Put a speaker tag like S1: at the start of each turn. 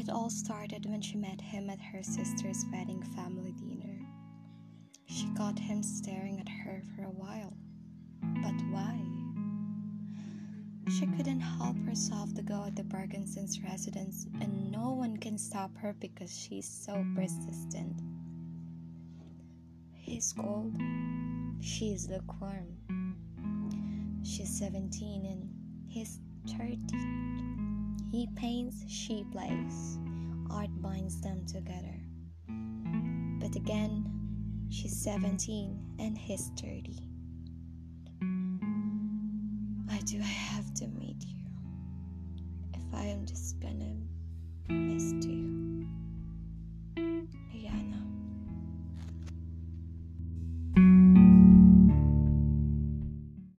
S1: It all started when she met him at her sister's wedding family dinner. She caught him staring at her for a while. But why? She couldn't help herself to go at the Parkinson's residence, and no one can stop her because she's so persistent. He's cold. She's lukewarm. She's 17 and he's 30. He paints, she plays. Art binds them together. But again, she's 17 and he's 30. Why do I have to meet you? If I am just gonna miss you.